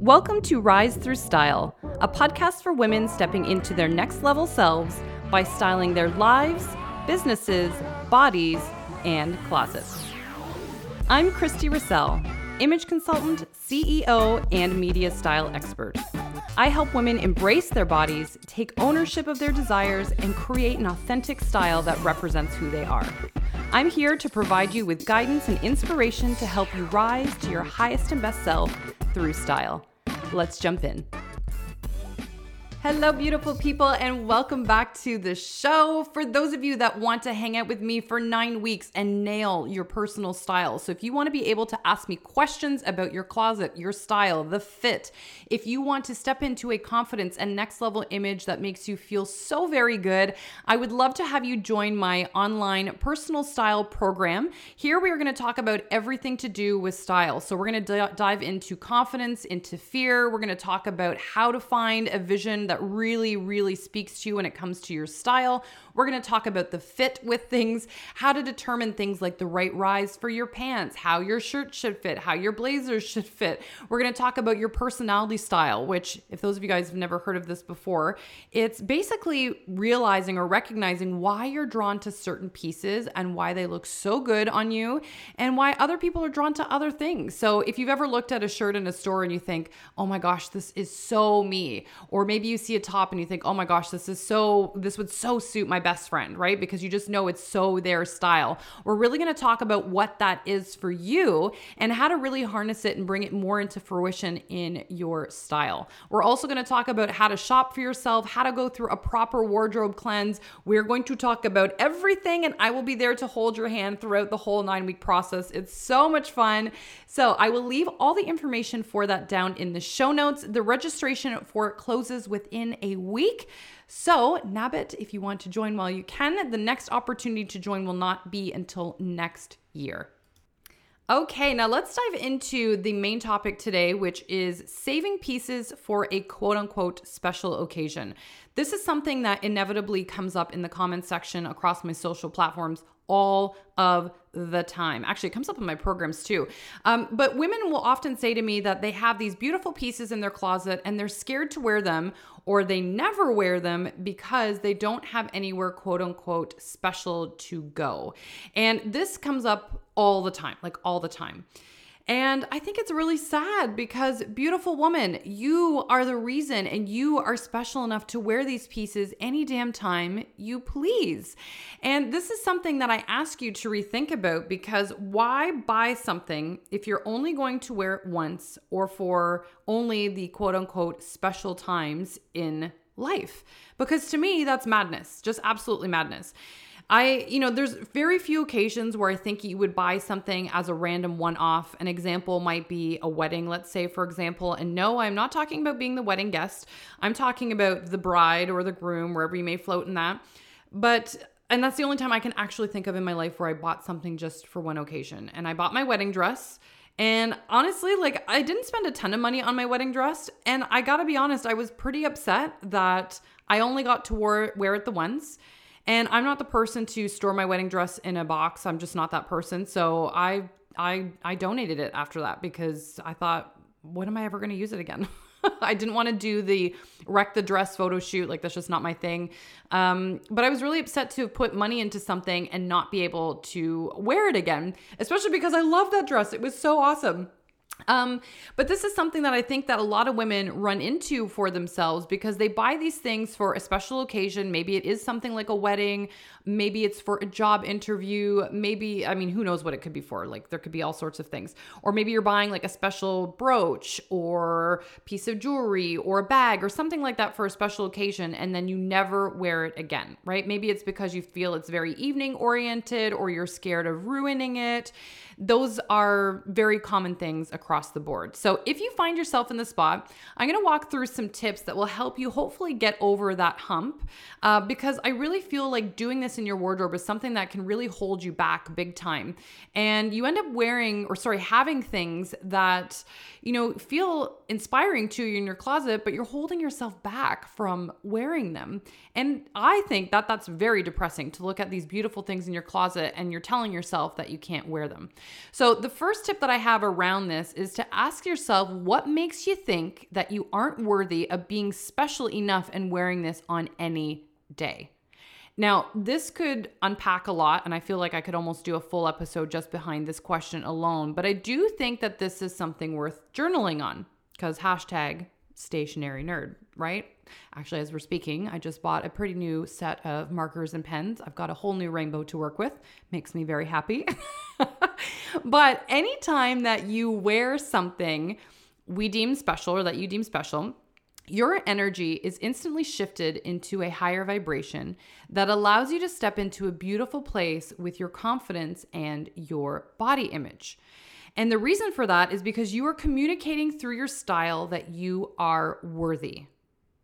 Welcome to Rise Through Style, a podcast for women stepping into their next level selves by styling their lives, businesses, bodies, and closets. I'm Christy Russell, image consultant, CEO, and media style expert. I help women embrace their bodies, take ownership of their desires, and create an authentic style that represents who they are. I'm here to provide you with guidance and inspiration to help you rise to your highest and best self through style. Let's jump in. Hello, beautiful people, and welcome back to the show. For those of you that want to hang out with me for nine weeks and nail your personal style. So, if you want to be able to ask me questions about your closet, your style, the fit, if you want to step into a confidence and next level image that makes you feel so very good, I would love to have you join my online personal style program. Here, we are going to talk about everything to do with style. So, we're going to d- dive into confidence, into fear. We're going to talk about how to find a vision that really, really speaks to you when it comes to your style. We're gonna talk about the fit with things, how to determine things like the right rise for your pants, how your shirt should fit, how your blazers should fit. We're gonna talk about your personality style, which, if those of you guys have never heard of this before, it's basically realizing or recognizing why you're drawn to certain pieces and why they look so good on you and why other people are drawn to other things. So if you've ever looked at a shirt in a store and you think, oh my gosh, this is so me, or maybe you see a top and you think, oh my gosh, this is so, this would so suit my best friend, right? Because you just know it's so their style. We're really going to talk about what that is for you and how to really harness it and bring it more into fruition in your style. We're also going to talk about how to shop for yourself, how to go through a proper wardrobe cleanse. We're going to talk about everything, and I will be there to hold your hand throughout the whole nine week process. It's so much fun. So I will leave all the information for that down in the show notes. The registration for it closes within a week. So, nab it if you want to join while you can. The next opportunity to join will not be until next year. Okay, now let's dive into the main topic today, which is saving pieces for a quote unquote special occasion. This is something that inevitably comes up in the comments section across my social platforms all of the time. Actually, it comes up in my programs too. Um, but women will often say to me that they have these beautiful pieces in their closet and they're scared to wear them or they never wear them because they don't have anywhere quote unquote special to go. And this comes up all the time, like all the time. And I think it's really sad because, beautiful woman, you are the reason and you are special enough to wear these pieces any damn time you please. And this is something that I ask you to rethink about because why buy something if you're only going to wear it once or for only the quote unquote special times in life? Because to me, that's madness, just absolutely madness. I, you know, there's very few occasions where I think you would buy something as a random one off. An example might be a wedding, let's say, for example. And no, I'm not talking about being the wedding guest, I'm talking about the bride or the groom, wherever you may float in that. But and that's the only time I can actually think of in my life where I bought something just for one occasion. And I bought my wedding dress. And honestly, like I didn't spend a ton of money on my wedding dress. And I gotta be honest, I was pretty upset that I only got to wear, wear it the once. And I'm not the person to store my wedding dress in a box. I'm just not that person. So I I I donated it after that because I thought, when am I ever going to use it again? I didn't want to do the wreck the dress photo shoot. Like that's just not my thing. Um, but I was really upset to put money into something and not be able to wear it again, especially because I love that dress. It was so awesome. Um, but this is something that I think that a lot of women run into for themselves because they buy these things for a special occasion. Maybe it is something like a wedding, maybe it's for a job interview, maybe, I mean, who knows what it could be for? Like, there could be all sorts of things. Or maybe you're buying like a special brooch or piece of jewelry or a bag or something like that for a special occasion, and then you never wear it again, right? Maybe it's because you feel it's very evening oriented or you're scared of ruining it. Those are very common things across the board. So if you find yourself in the spot, I'm going to walk through some tips that will help you hopefully get over that hump uh, because I really feel like doing this in your wardrobe is something that can really hold you back big time. And you end up wearing, or sorry, having things that, you know, feel inspiring to you in your closet, but you're holding yourself back from wearing them. And I think that that's very depressing to look at these beautiful things in your closet and you're telling yourself that you can't wear them. So, the first tip that I have around this is to ask yourself what makes you think that you aren't worthy of being special enough and wearing this on any day. Now, this could unpack a lot, and I feel like I could almost do a full episode just behind this question alone. But I do think that this is something worth journaling on because hashtag stationery nerd, right? Actually, as we're speaking, I just bought a pretty new set of markers and pens. I've got a whole new rainbow to work with. Makes me very happy. but anytime that you wear something we deem special or that you deem special, your energy is instantly shifted into a higher vibration that allows you to step into a beautiful place with your confidence and your body image. And the reason for that is because you are communicating through your style that you are worthy,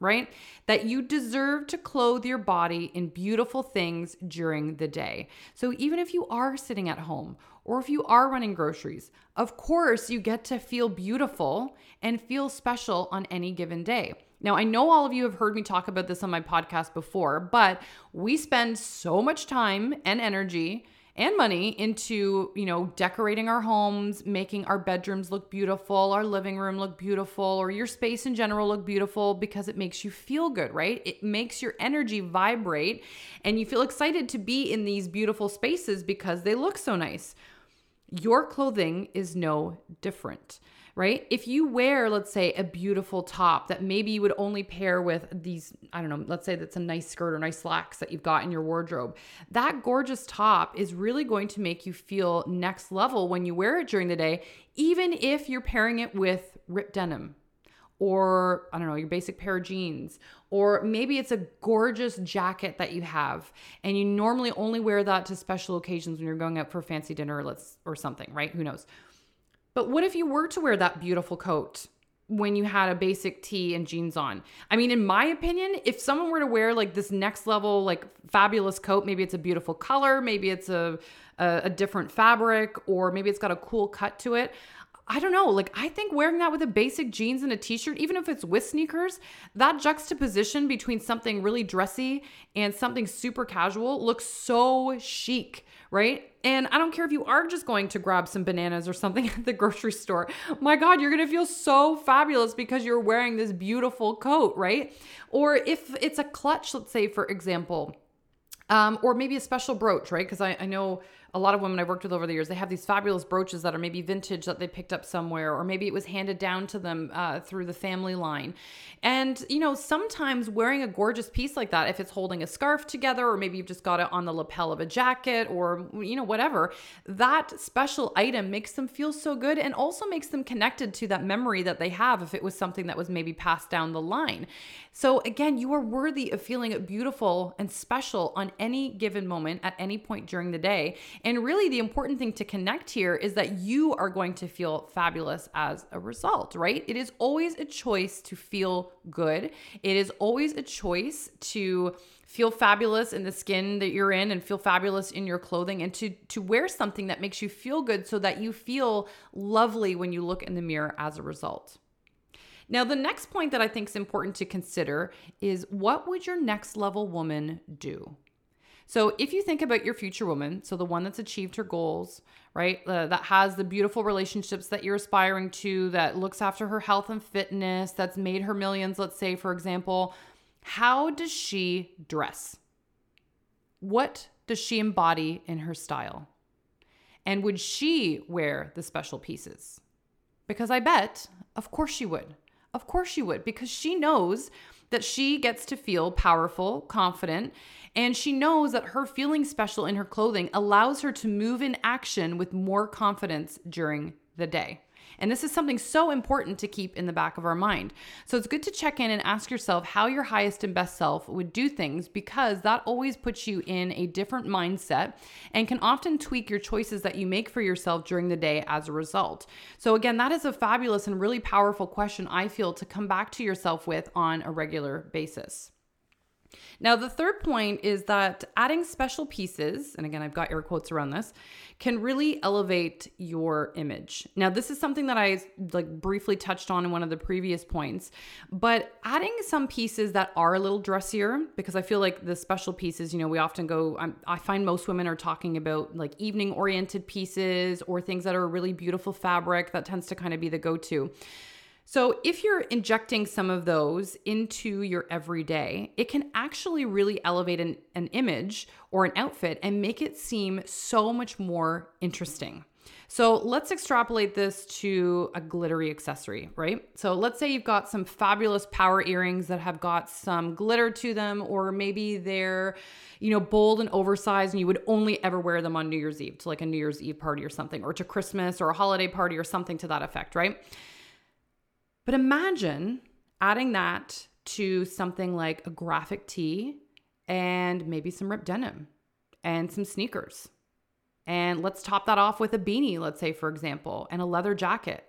right? That you deserve to clothe your body in beautiful things during the day. So even if you are sitting at home or if you are running groceries, of course you get to feel beautiful and feel special on any given day. Now, I know all of you have heard me talk about this on my podcast before, but we spend so much time and energy and money into, you know, decorating our homes, making our bedrooms look beautiful, our living room look beautiful, or your space in general look beautiful because it makes you feel good, right? It makes your energy vibrate and you feel excited to be in these beautiful spaces because they look so nice. Your clothing is no different right? If you wear, let's say, a beautiful top that maybe you would only pair with these, I don't know, let's say that's a nice skirt or nice slacks that you've got in your wardrobe, that gorgeous top is really going to make you feel next level when you wear it during the day, even if you're pairing it with ripped denim or I don't know, your basic pair of jeans, or maybe it's a gorgeous jacket that you have and you normally only wear that to special occasions when you're going out for fancy dinner let's or something, right? Who knows? But what if you were to wear that beautiful coat when you had a basic tee and jeans on? I mean, in my opinion, if someone were to wear like this next level, like fabulous coat, maybe it's a beautiful color, maybe it's a, a, a different fabric, or maybe it's got a cool cut to it. I don't know. Like, I think wearing that with a basic jeans and a t shirt, even if it's with sneakers, that juxtaposition between something really dressy and something super casual looks so chic right? And I don't care if you are just going to grab some bananas or something at the grocery store. My God, you're to feel so fabulous because you're wearing this beautiful coat, right? Or if it's a clutch, let's say, for example, um, or maybe a special brooch, right? Because I, I know a lot of women I've worked with over the years, they have these fabulous brooches that are maybe vintage that they picked up somewhere, or maybe it was handed down to them uh, through the family line. And, you know, sometimes wearing a gorgeous piece like that, if it's holding a scarf together, or maybe you've just got it on the lapel of a jacket, or, you know, whatever, that special item makes them feel so good and also makes them connected to that memory that they have if it was something that was maybe passed down the line. So, again, you are worthy of feeling beautiful and special on any given moment at any point during the day. And really, the important thing to connect here is that you are going to feel fabulous as a result, right? It is always a choice to feel good. It is always a choice to feel fabulous in the skin that you're in and feel fabulous in your clothing and to to wear something that makes you feel good so that you feel lovely when you look in the mirror as a result. Now, the next point that I think is important to consider is what would your next level woman do? So if you think about your future woman, so the one that's achieved her goals, right, uh, that has the beautiful relationships that you're aspiring to, that looks after her health and fitness, that's made her millions, let's say, for example, how does she dress? What does she embody in her style? And would she wear the special pieces? Because I bet, of course she would. Of course she would, because she knows that she gets to feel powerful, confident, and she knows that her feeling special in her clothing allows her to move in action with more confidence during the day. And this is something so important to keep in the back of our mind. So it's good to check in and ask yourself how your highest and best self would do things because that always puts you in a different mindset and can often tweak your choices that you make for yourself during the day as a result. So, again, that is a fabulous and really powerful question I feel to come back to yourself with on a regular basis. Now, the third point is that adding special pieces, and again, I've got air quotes around this, can really elevate your image. Now, this is something that I like briefly touched on in one of the previous points, but adding some pieces that are a little dressier, because I feel like the special pieces, you know, we often go, I'm, i find most women are talking about like evening oriented pieces or things that are really beautiful fabric that tends to kind of be the go to. So, if you're injecting some of those into your everyday, it can actually really elevate an, an image or an outfit and make it seem so much more interesting. So let's extrapolate this to a glittery accessory, right? So let's say you've got some fabulous power earrings that have got some glitter to them, or maybe they're, you know, bold and oversized, and you would only ever wear them on New Year's Eve to like a New Year's Eve party or something, or to Christmas or a holiday party or something to that effect, right? But imagine adding that to something like a graphic tee and maybe some ripped denim and some sneakers. And let's top that off with a beanie, let's say, for example, and a leather jacket.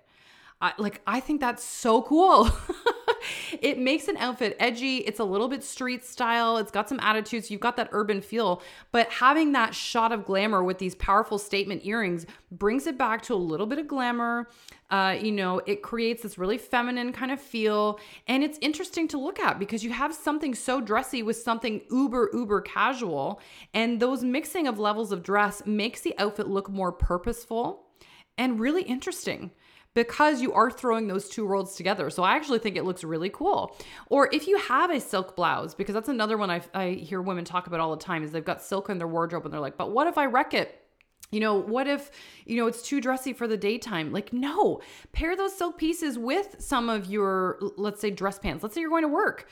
I, like, I think that's so cool. it makes an outfit edgy. It's a little bit street style. It's got some attitudes. You've got that urban feel, but having that shot of glamour with these powerful statement earrings brings it back to a little bit of glamour. Uh, you know, it creates this really feminine kind of feel. And it's interesting to look at because you have something so dressy with something uber, uber casual. And those mixing of levels of dress makes the outfit look more purposeful and really interesting because you are throwing those two worlds together. So I actually think it looks really cool. Or if you have a silk blouse, because that's another one I, I hear women talk about all the time is they've got silk in their wardrobe and they're like, but what if I wreck it? You know, what if, you know, it's too dressy for the daytime? Like, no, pair those silk pieces with some of your, let's say, dress pants. Let's say you're going to work.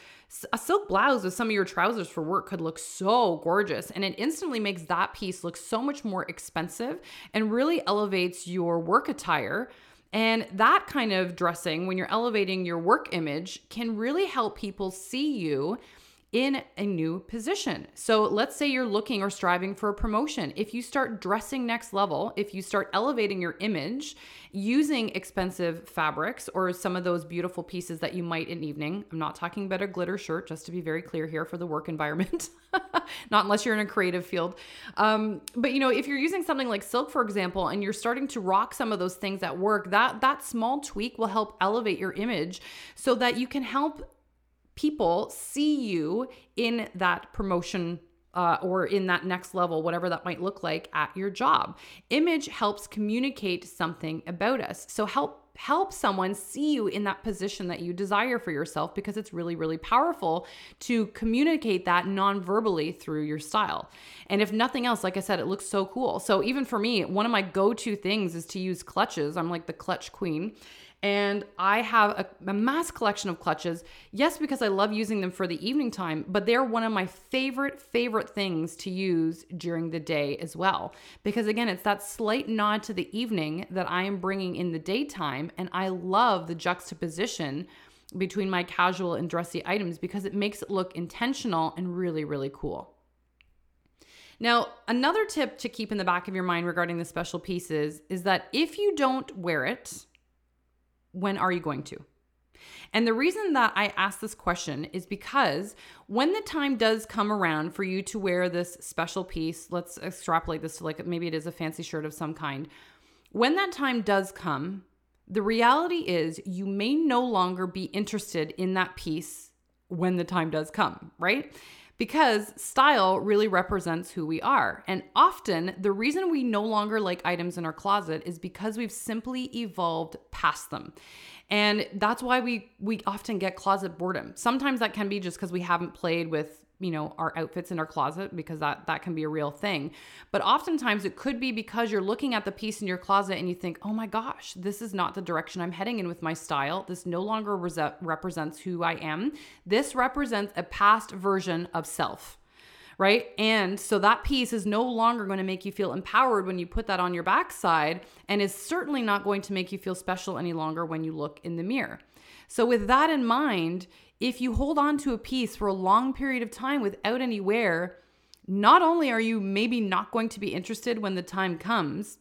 A silk blouse with some of your trousers for work could look so gorgeous. And it instantly makes that piece look so much more expensive and really elevates your work attire and that kind of dressing, when you're elevating your work image, can really help people see you in a new position. So let's say you're looking or striving for a promotion. If you start dressing next level, if you start elevating your image using expensive fabrics or some of those beautiful pieces that you might in evening, I'm not talking about a glitter shirt, just to be very clear here for the work environment, not unless you're in a creative field. Um, but you know, if you're using something like silk, for example, and you're starting to rock some of those things at work, that that small tweak will help elevate your image so that you can help people see you in that promotion uh, or in that next level, whatever that might look like at your job. Image helps communicate something about us. So help help someone see you in that position that you desire for yourself because it's really really powerful to communicate that non-verbally through your style. And if nothing else, like I said, it looks so cool. So even for me, one of my go-to things is to use clutches. I'm like the clutch queen and I have a, a, mass collection of clutches. Yes, because I love using them for the evening time, but they're one of my favorite, favorite things to use during the day as well. Because again, it's that slight nod to the evening that I am bringing in the daytime. And I love the juxtaposition between my casual and dressy items because it makes it look intentional and really, really cool. Now, another tip to keep in the back of your mind regarding the special pieces is that if you don't wear it, when are you going to? And the reason that I ask this question is because when the time does come around for you to wear this special piece, let's extrapolate this to like maybe it is a fancy shirt of some kind. When that time does come, the reality is you may no longer be interested in that piece when the time does come, right? Because style really represents who we are. And often, the reason we no longer like items in our closet is because we've simply evolved past them. And that's why we we often get closet boredom. Sometimes that can be just because we haven't played with you know our outfits in our closet because that that can be a real thing. But oftentimes it could be because you're looking at the piece in your closet and you think oh my gosh this is not the direction i'm heading in with my style. This no longer re- represents who i am. This represents a past version of self right? And so that piece is no longer going to make you feel empowered when you put that on your backside, and is certainly not going to make you feel special any longer when you look in the mirror. So, with that in mind, if you hold on to a piece for a long period of time without any wear, not only are you maybe not going to be interested when the time comes,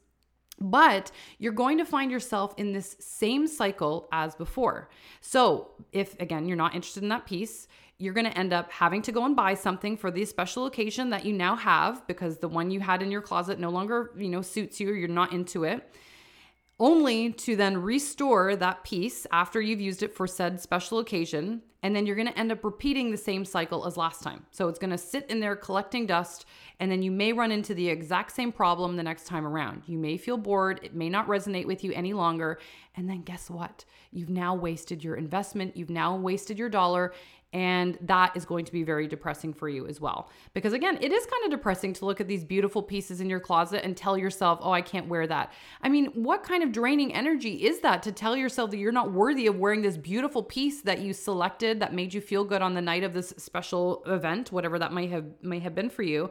but you're going to find yourself in this same cycle as before. So, if again you're not interested in that piece, you're going to end up having to go and buy something for the special occasion that you now have because the one you had in your closet no longer, you know, suits you or you're not into it. Only to then restore that piece after you've used it for said special occasion. And then you're going to end up repeating the same cycle as last time. So it's going to sit in there collecting dust. And then you may run into the exact same problem the next time around. You may feel bored. It may not resonate with you any longer. And then guess what? You've now wasted your investment. You've now wasted your dollar. And that is going to be very depressing for you as well. Because again, it is kind of depressing to look at these beautiful pieces in your closet and tell yourself, oh, I can't wear that. I mean, what kind of draining energy is that to tell yourself that you're not worthy of wearing this beautiful piece that you selected that made you feel good on the night of this special event, whatever that might have may have been for you,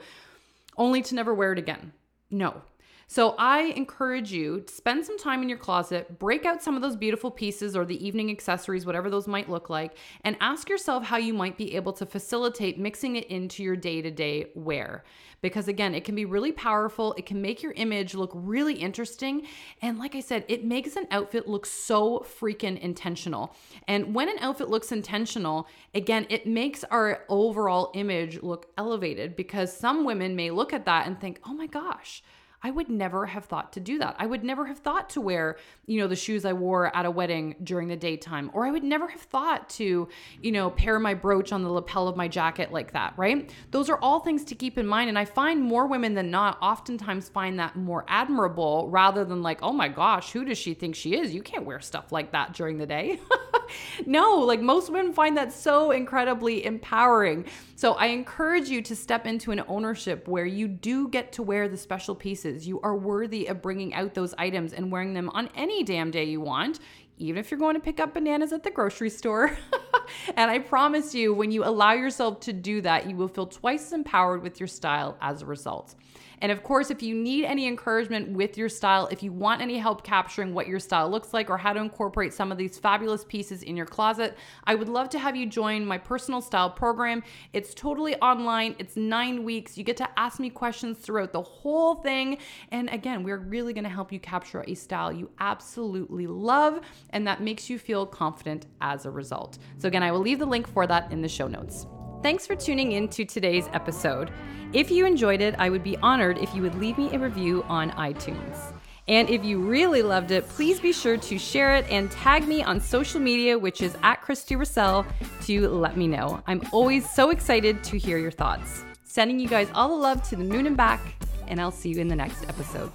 only to never wear it again? No, so I encourage you to spend some time in your closet, break out some of those beautiful pieces or the evening accessories, whatever those might look like, and ask yourself how you might be able to facilitate mixing it into your day to day wear. Because again, it can be really powerful. It can make your image look really interesting. And like I said, it makes an outfit look so freaking intentional. And when an outfit looks intentional, again, it makes our overall image look elevated because some women may look at that and think, oh my gosh, I would never have thought to do that. I would never have thought to wear, you know, the shoes I wore at a wedding during the daytime, or I would never have thought to, you know, pair my brooch on the lapel of my jacket like that, right? Those are all things to keep in mind. And I find more women than not oftentimes find that more admirable rather than like, oh my gosh, who does she think she is? You can't wear stuff like that during the day. no, like most women find that so incredibly empowering. So I encourage you to step into an ownership where you do get to wear the special pieces you are worthy of bringing out those items and wearing them on any damn day you want, even if you're going to pick up bananas at the grocery store. and I promise you, when you allow yourself to do that, you will feel twice as empowered with your style as a result. And of course, if you need any encouragement with your style, if you want any help capturing what your style looks like or how to incorporate some of these fabulous pieces in your closet, I would love to have you join my personal style program. It's totally online, it's nine weeks. You get to ask me questions throughout the whole thing. And again, we're really gonna help you capture a style you absolutely love and that makes you feel confident as a result. So, again, I will leave the link for that in the show notes. Thanks for tuning in to today's episode. If you enjoyed it, I would be honored if you would leave me a review on iTunes. And if you really loved it, please be sure to share it and tag me on social media, which is at Christy Russell, to let me know. I'm always so excited to hear your thoughts. Sending you guys all the love to the moon and back, and I'll see you in the next episode.